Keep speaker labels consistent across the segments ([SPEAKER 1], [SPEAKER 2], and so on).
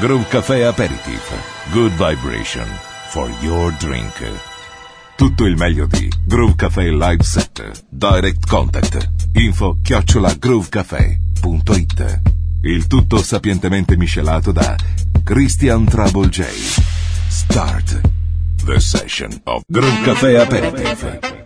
[SPEAKER 1] Groove Café Aperitif. Good vibration for your drink. Tutto il meglio di Groove Café Live Set. Direct Contact. Info chiocciola groovecafé.it. Il tutto sapientemente miscelato da Christian Trouble J. Start the session of Groove Café Aperitif.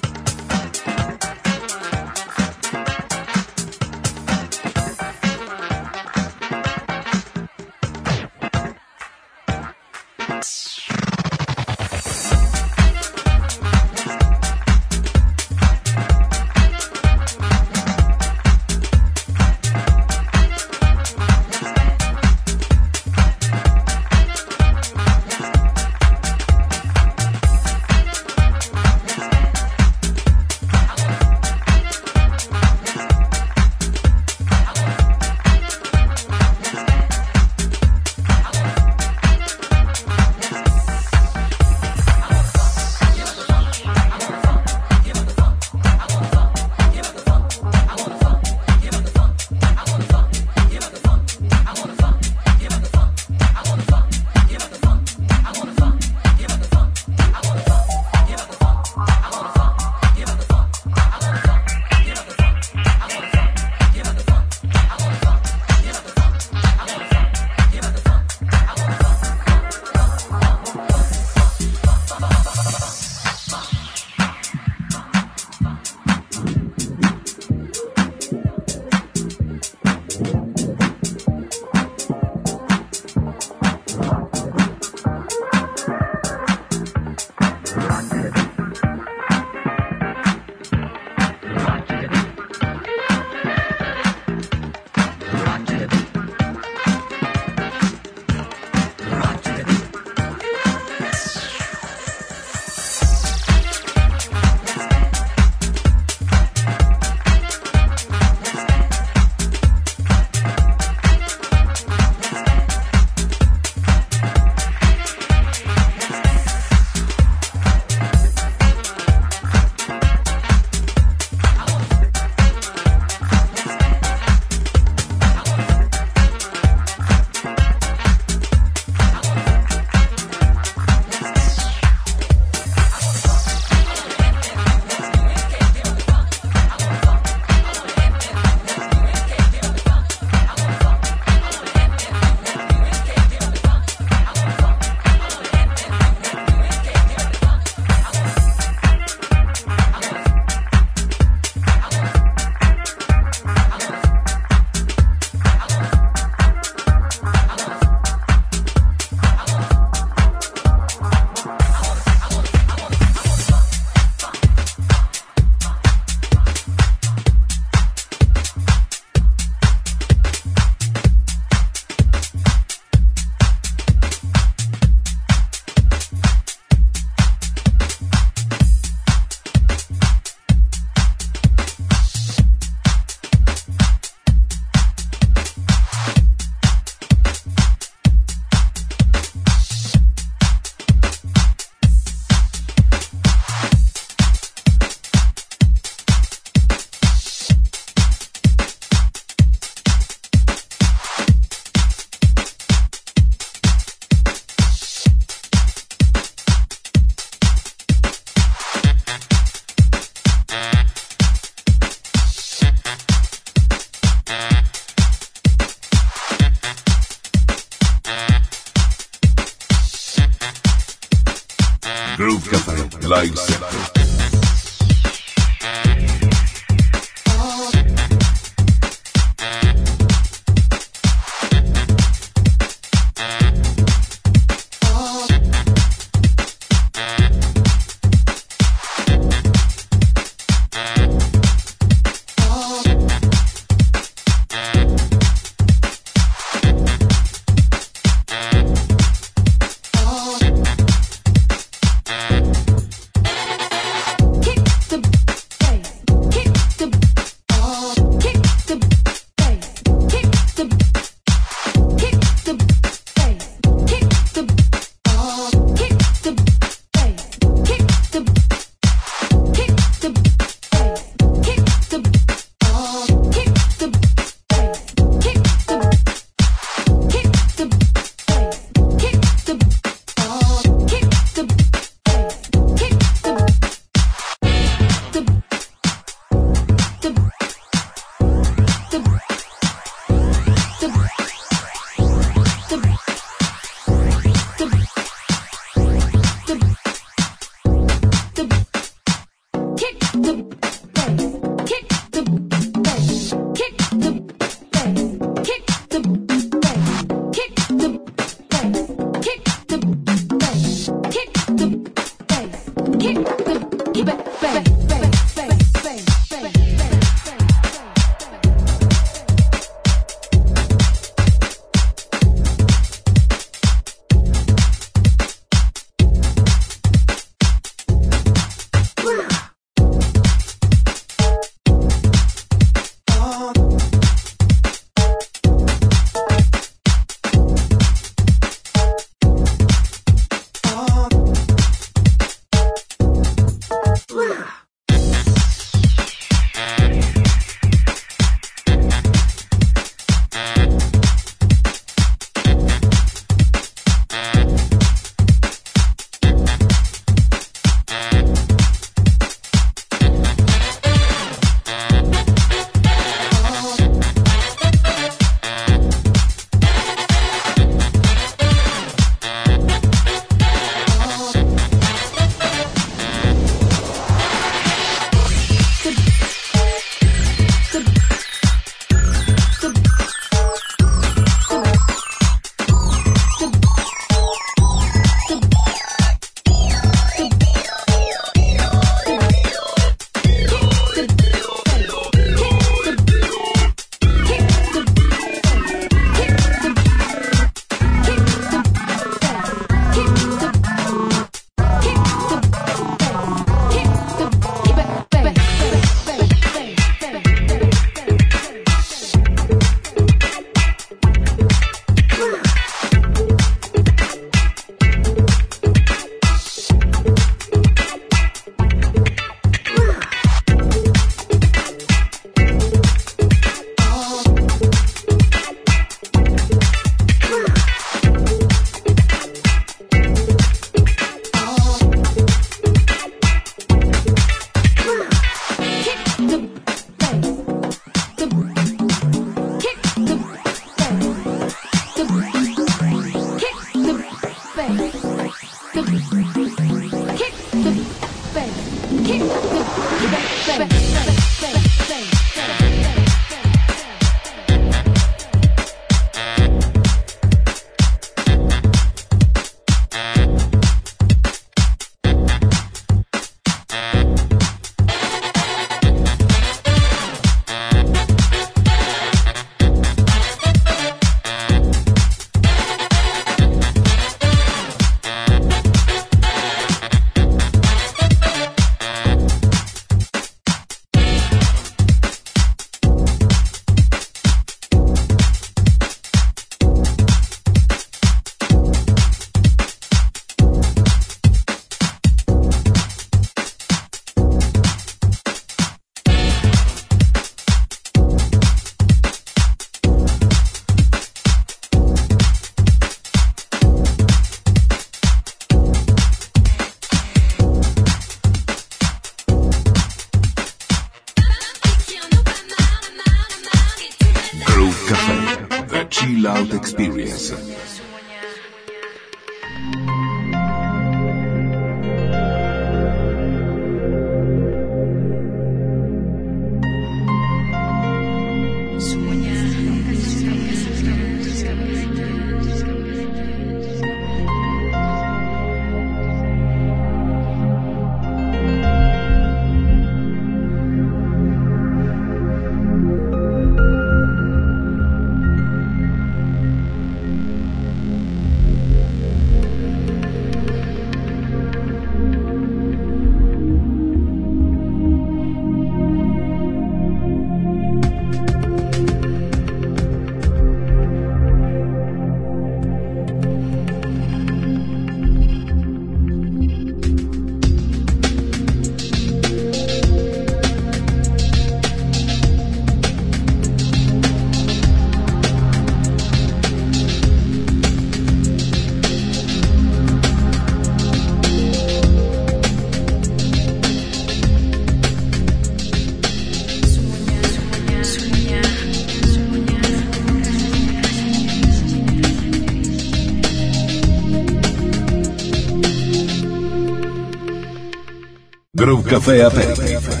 [SPEAKER 1] Café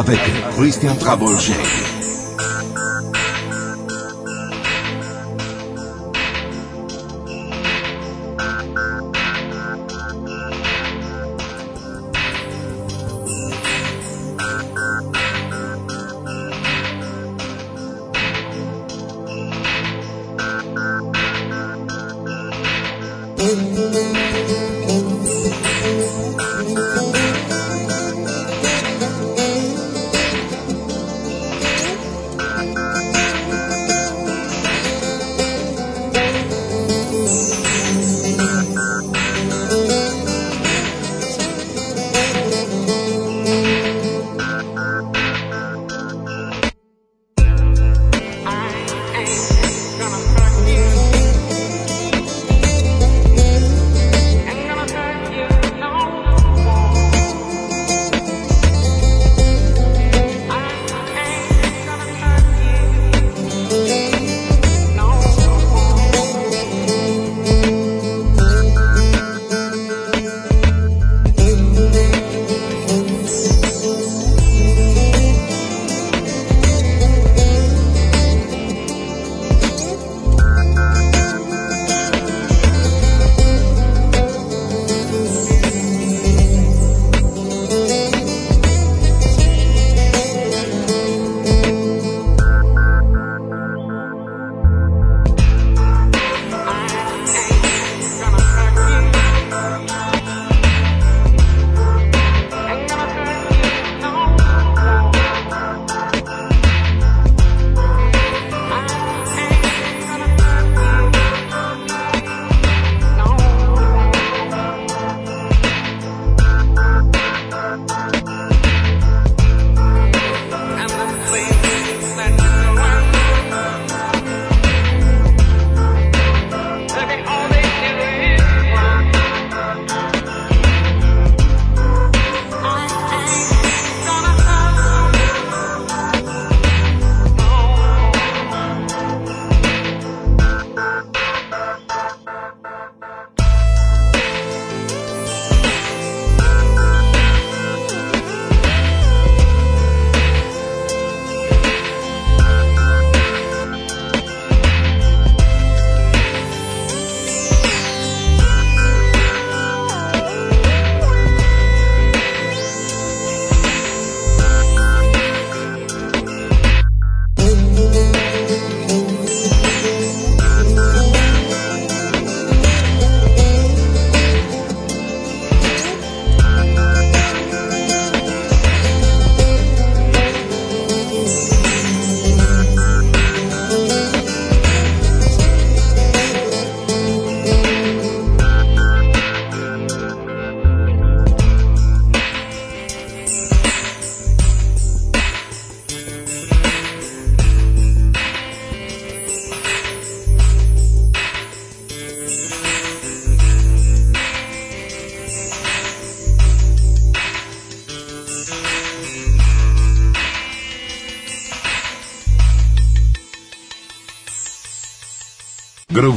[SPEAKER 1] Avec
[SPEAKER 2] Christian Travolger.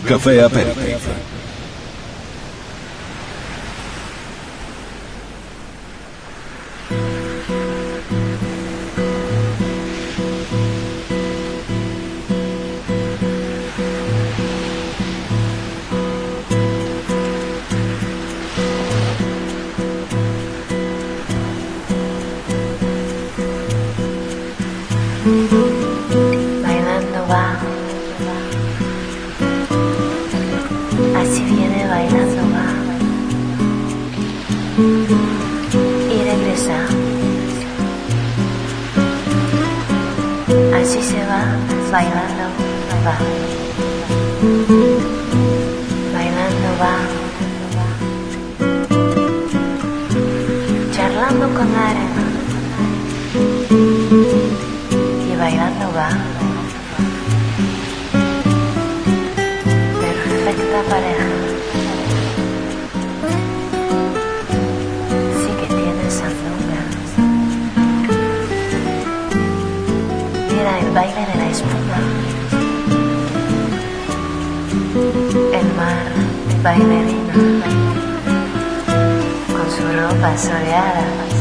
[SPEAKER 3] Café Aperitivo. el baile de la espuma. El mar bailarina, con su
[SPEAKER 4] ropa soleada.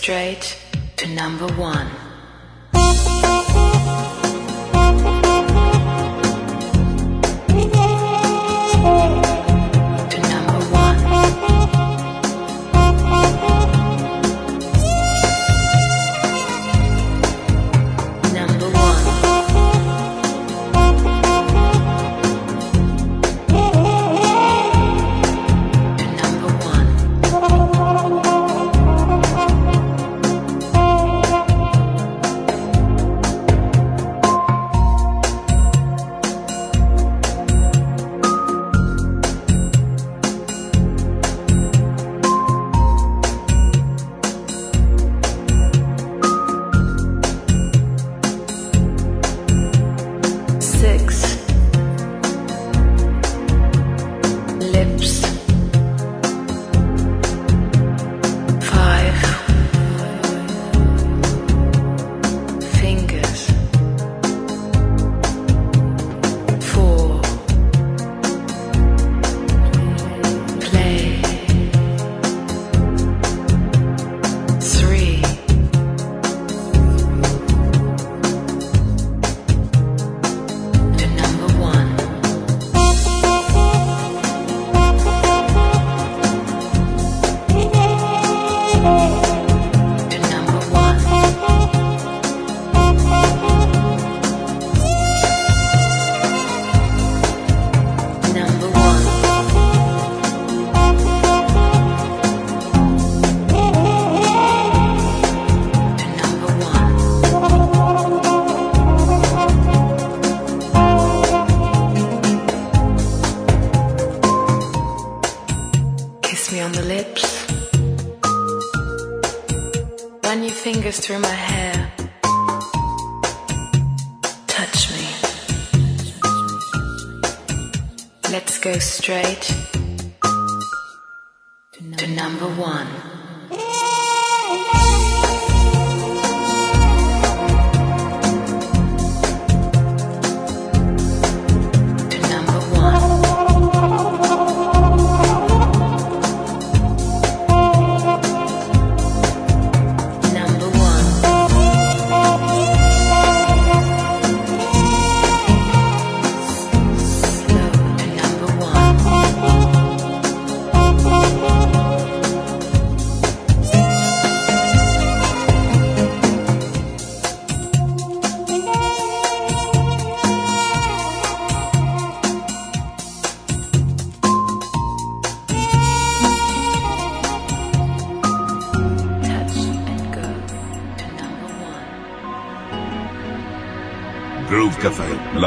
[SPEAKER 5] straight.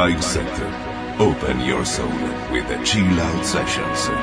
[SPEAKER 1] Live Center. Open your soul with the Chill Out Sessions.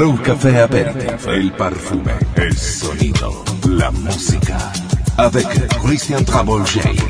[SPEAKER 1] Groove Café Aperitif, el perfume, el sonido, la música. Avec Christian Travolgei.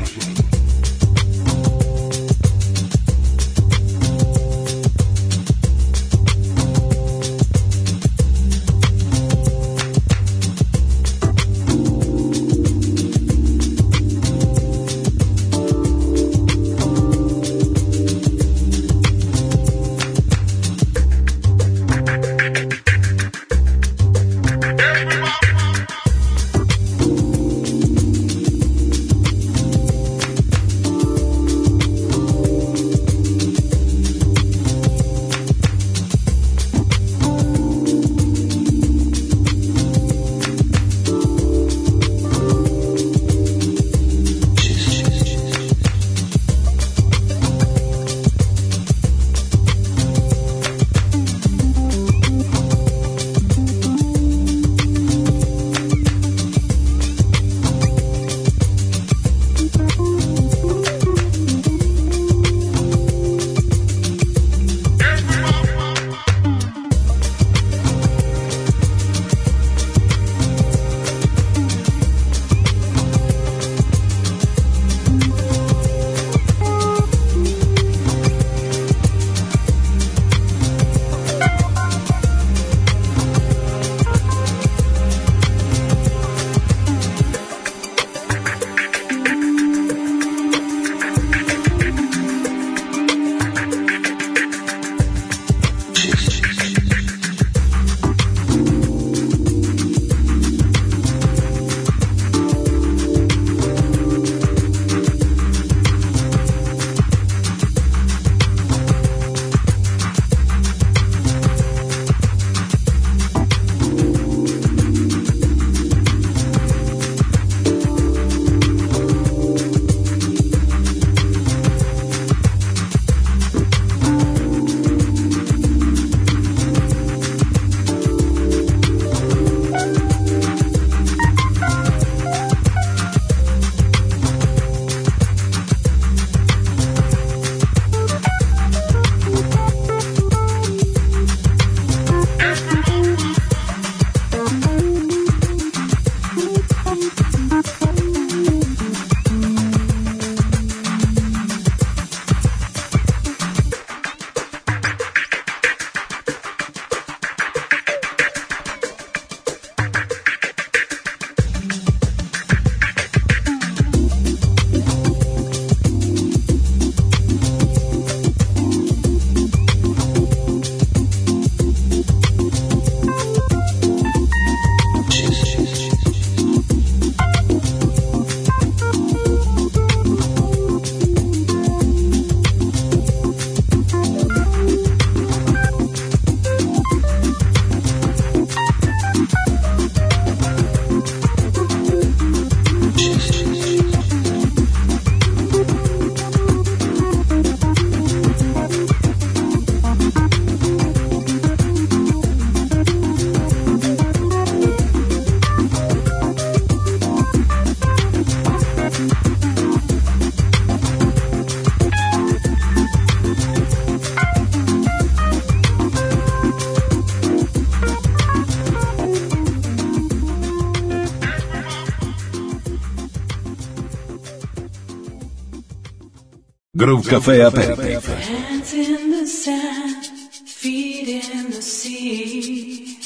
[SPEAKER 1] Groove Café Aperitif.
[SPEAKER 6] Hands in the sand, feet in the sea.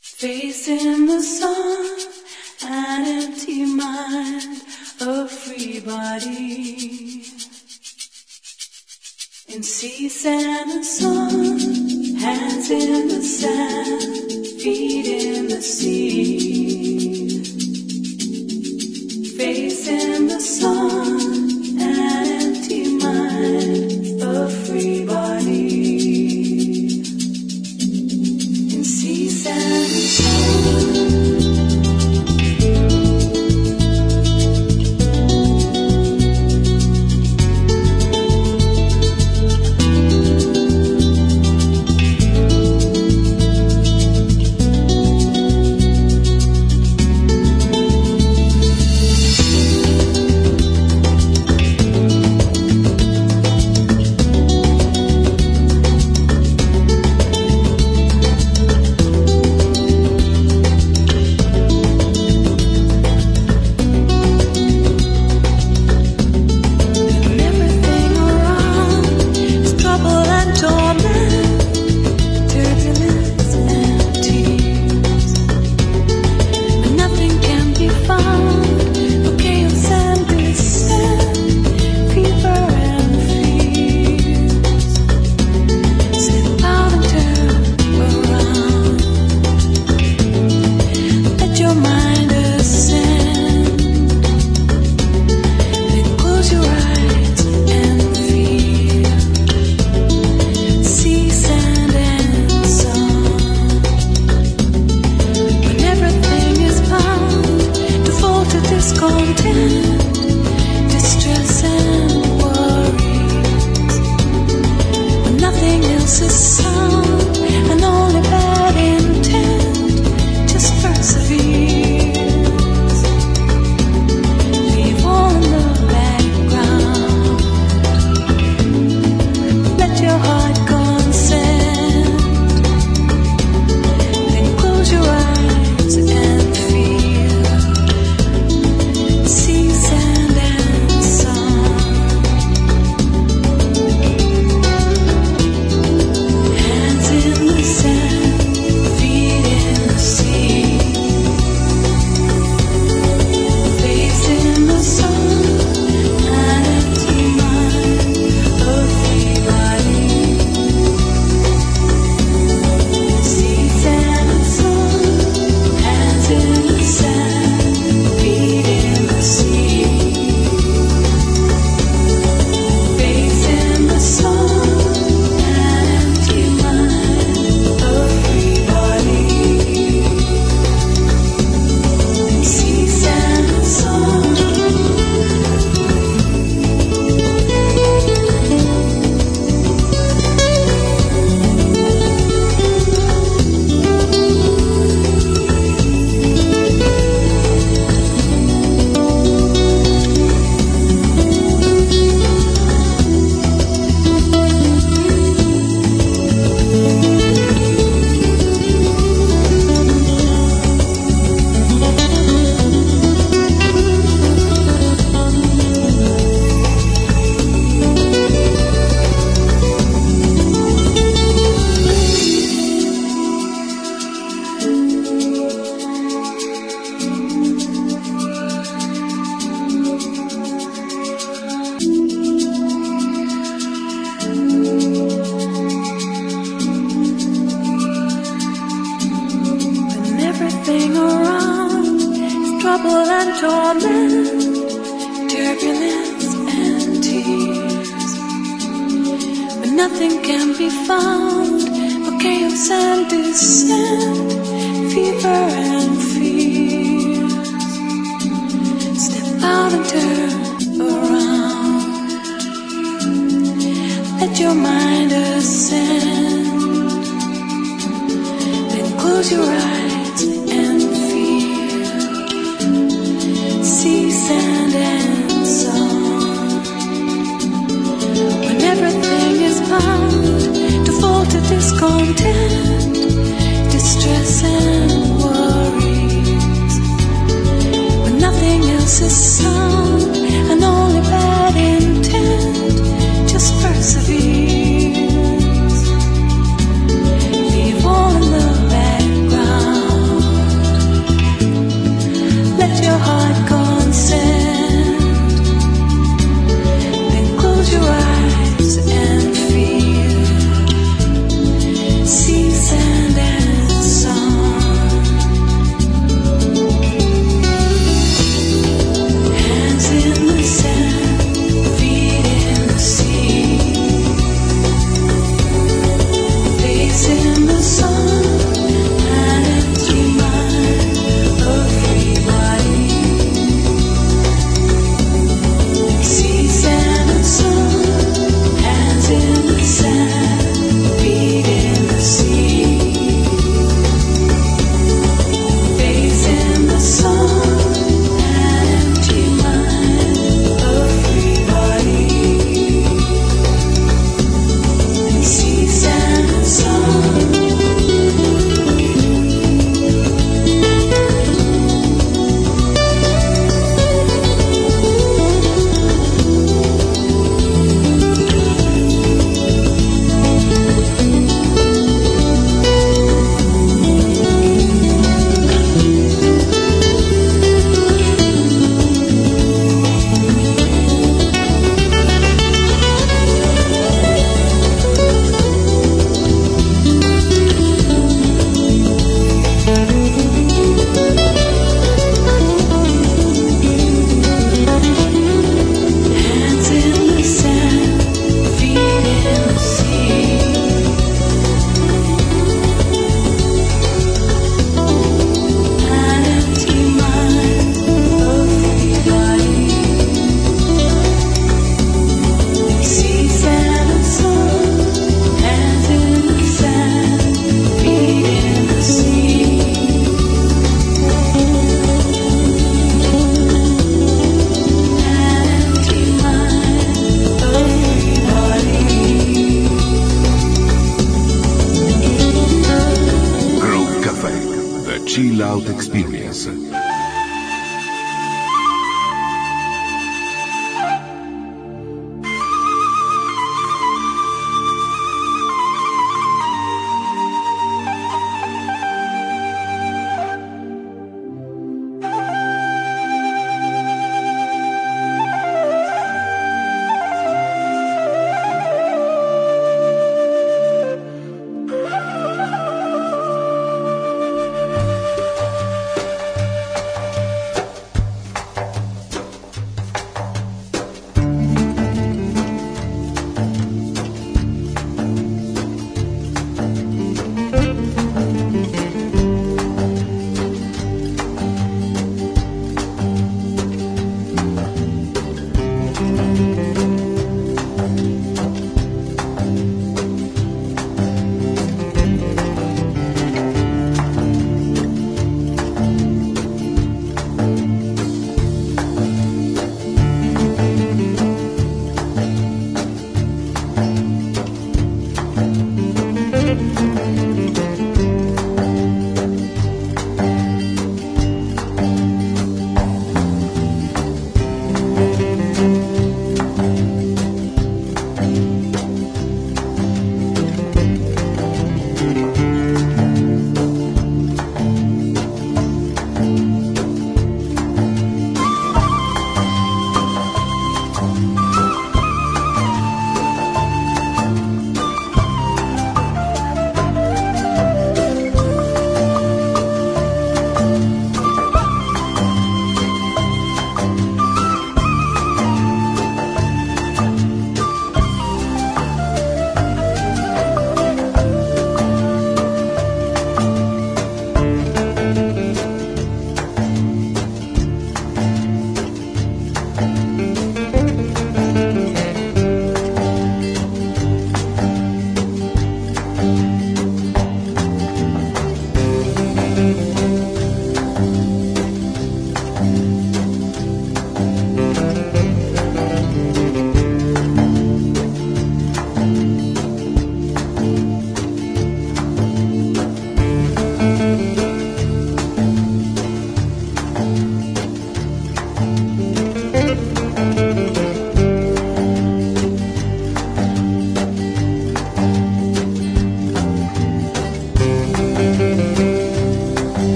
[SPEAKER 6] Face in the sun, an empty mind, a free body. In sea, sand, and sun, hands in the sand, feet in the sea. Face in the sun,
[SPEAKER 4] time.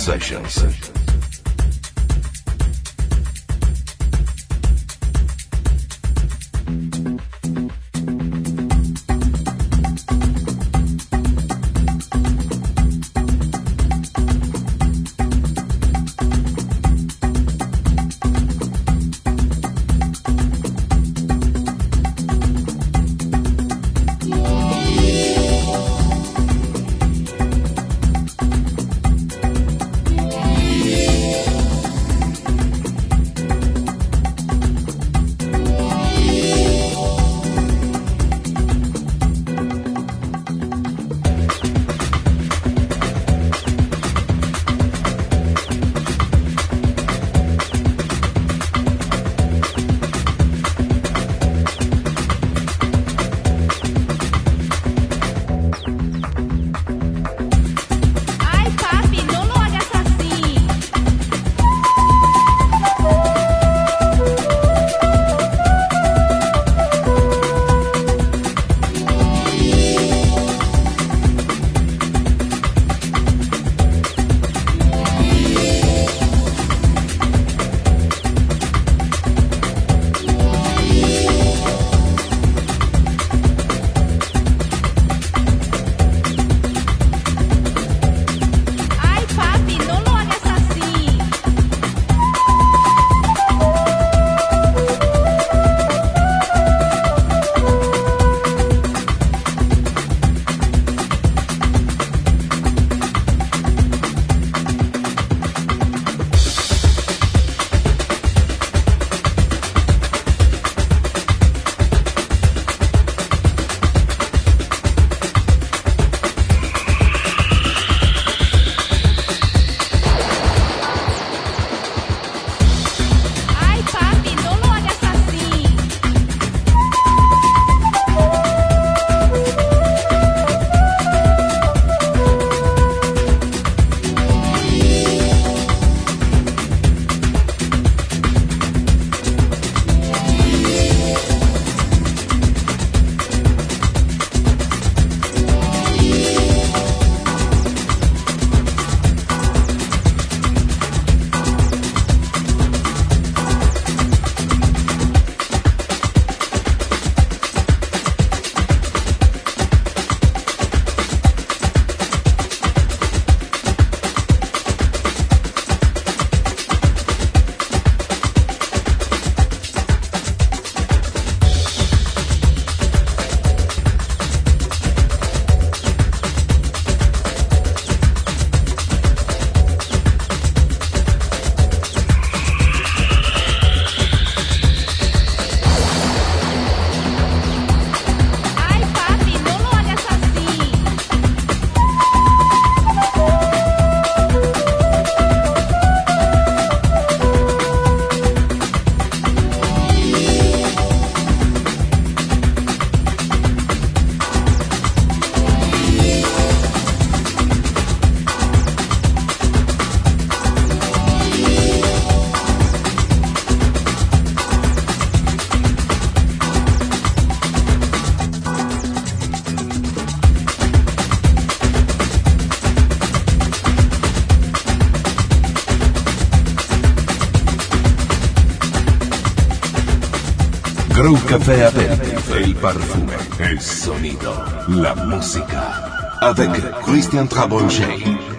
[SPEAKER 4] sections. Christian
[SPEAKER 1] Trabolchet.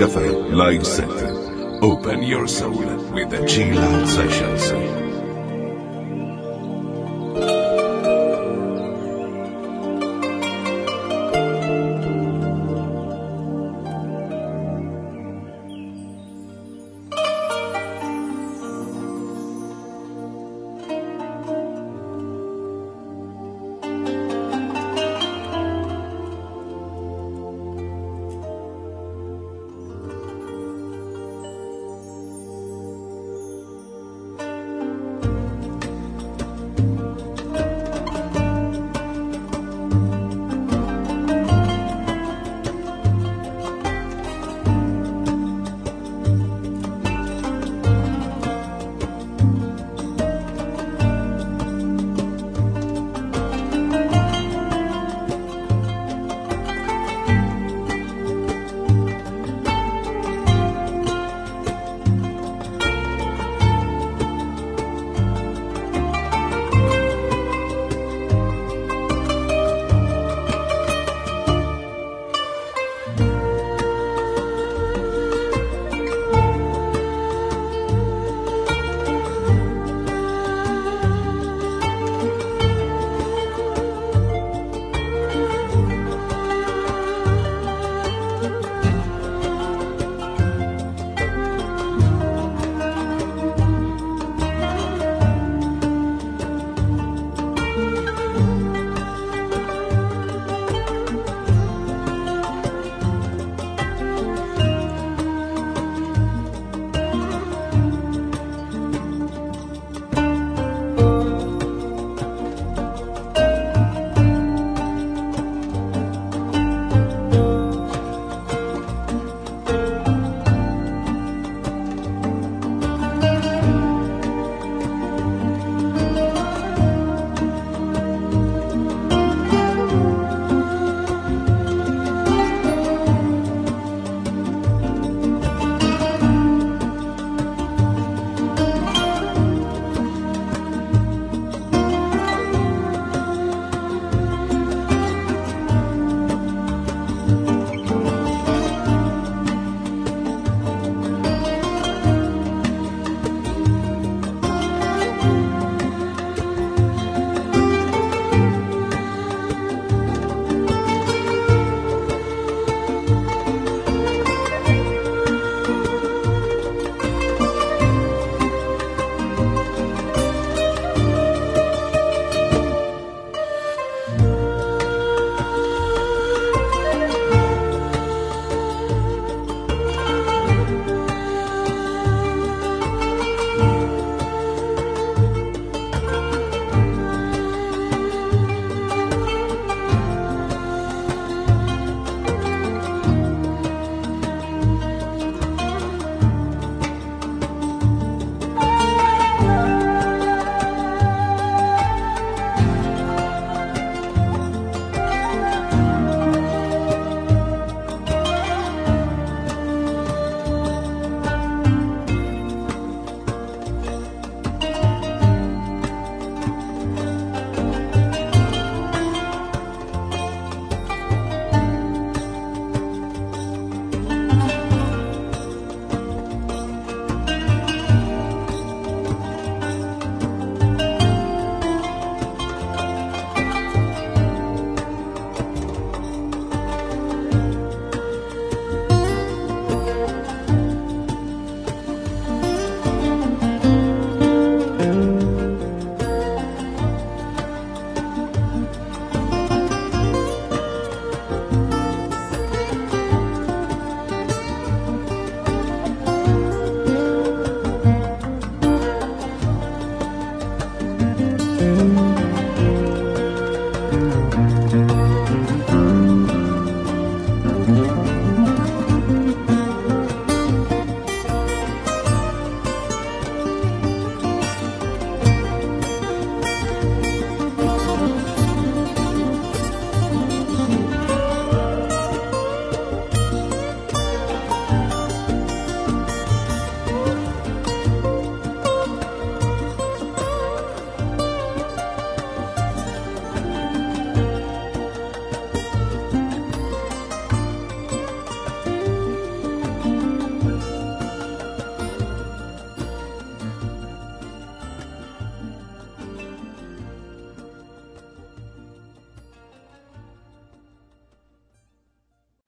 [SPEAKER 1] Cafe Live Set. Open your soul with the Chill Out Sessions.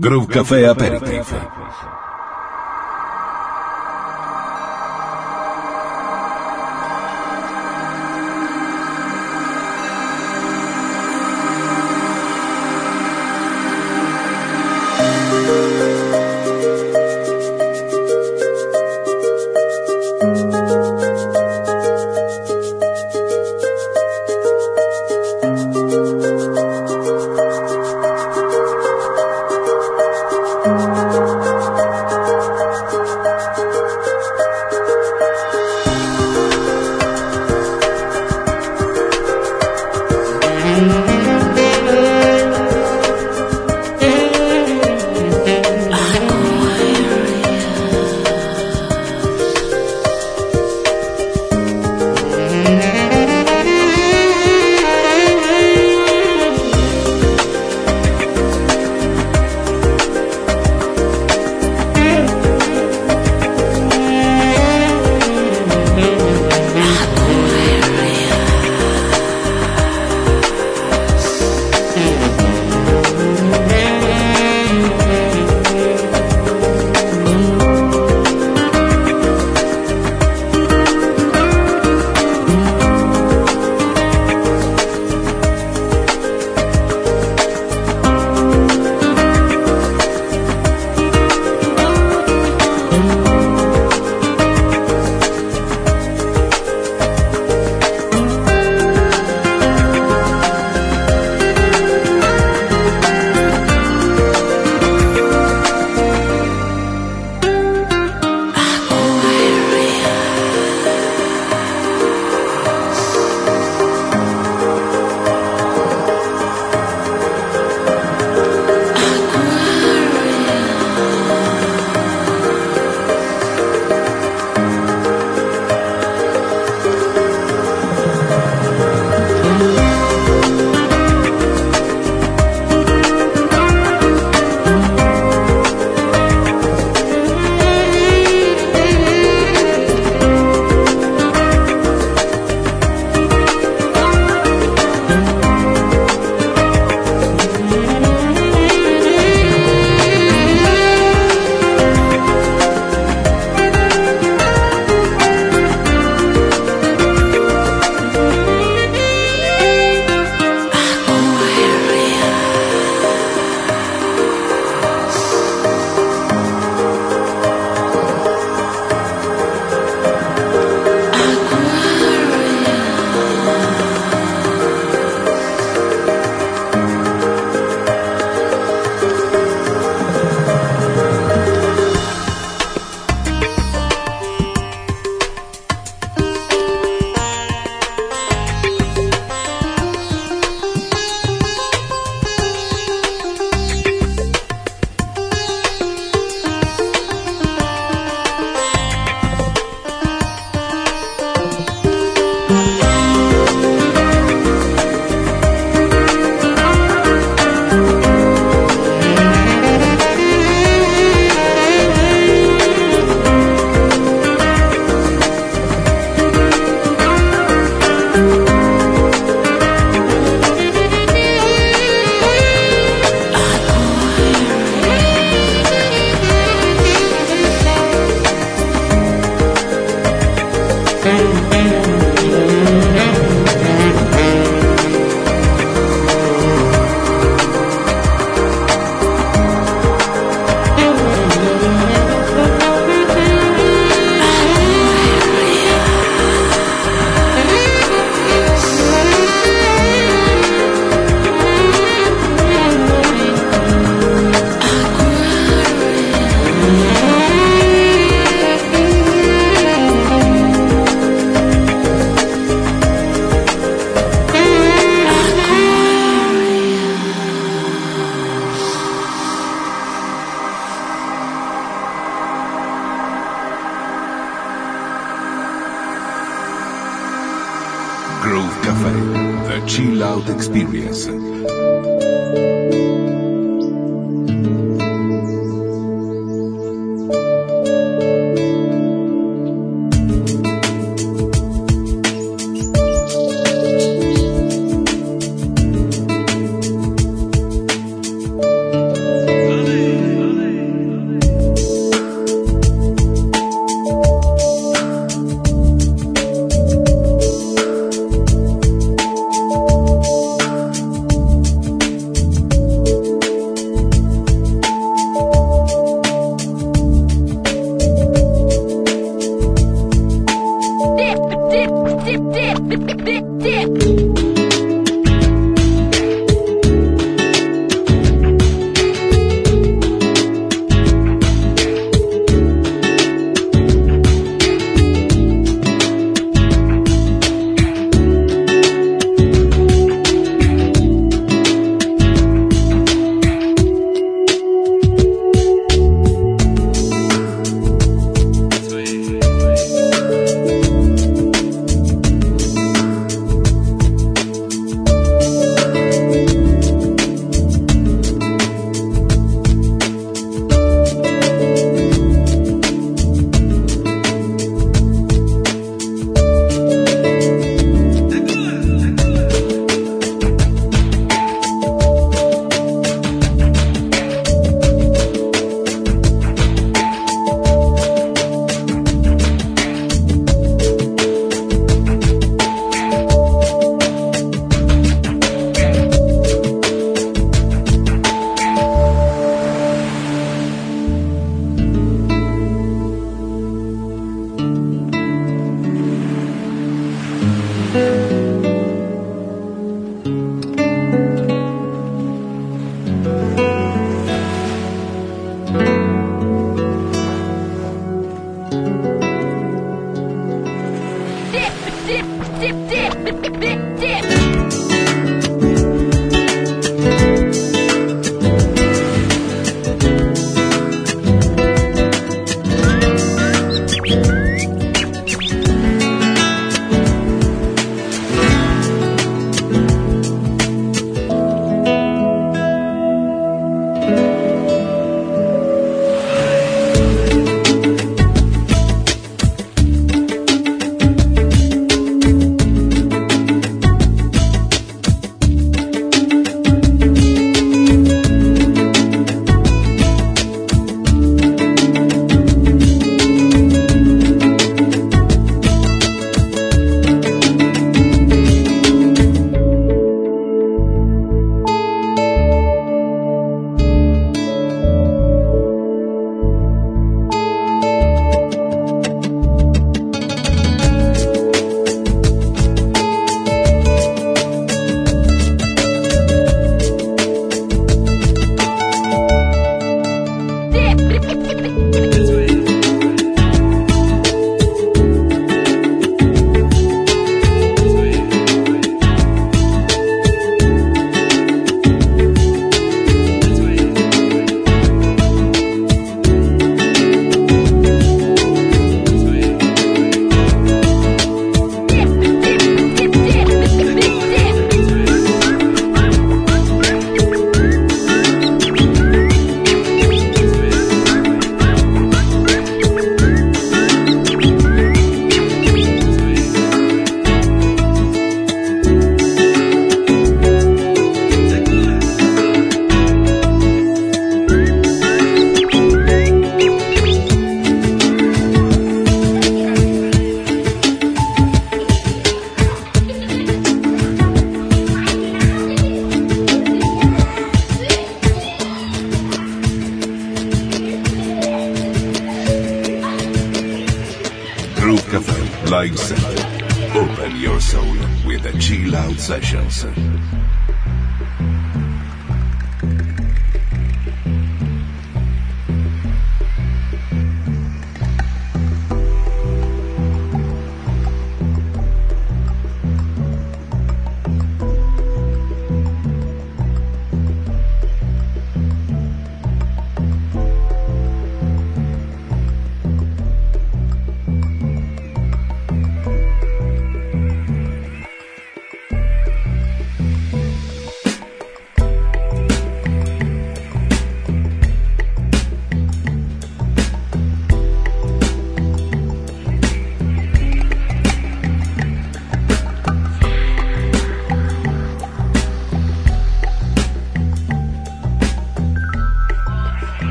[SPEAKER 6] Groove Café Aperitif.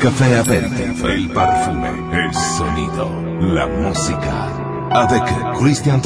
[SPEAKER 1] Café Aperitif, el perfume, el sonido, la música. Avec Christian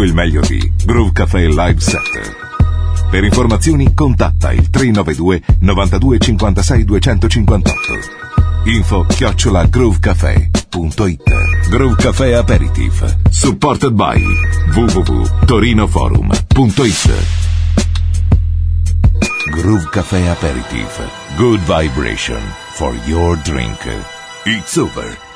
[SPEAKER 1] Trabolger. meglio di Groove Cafe Live Set. Per informazioni contatta il 392 92 56 258. Info chiocciola groovecafé.it Groove Cafe Aperitif Supported by www.torinoforum.it Groove Cafe Aperitif Good vibration for your drink. It's over.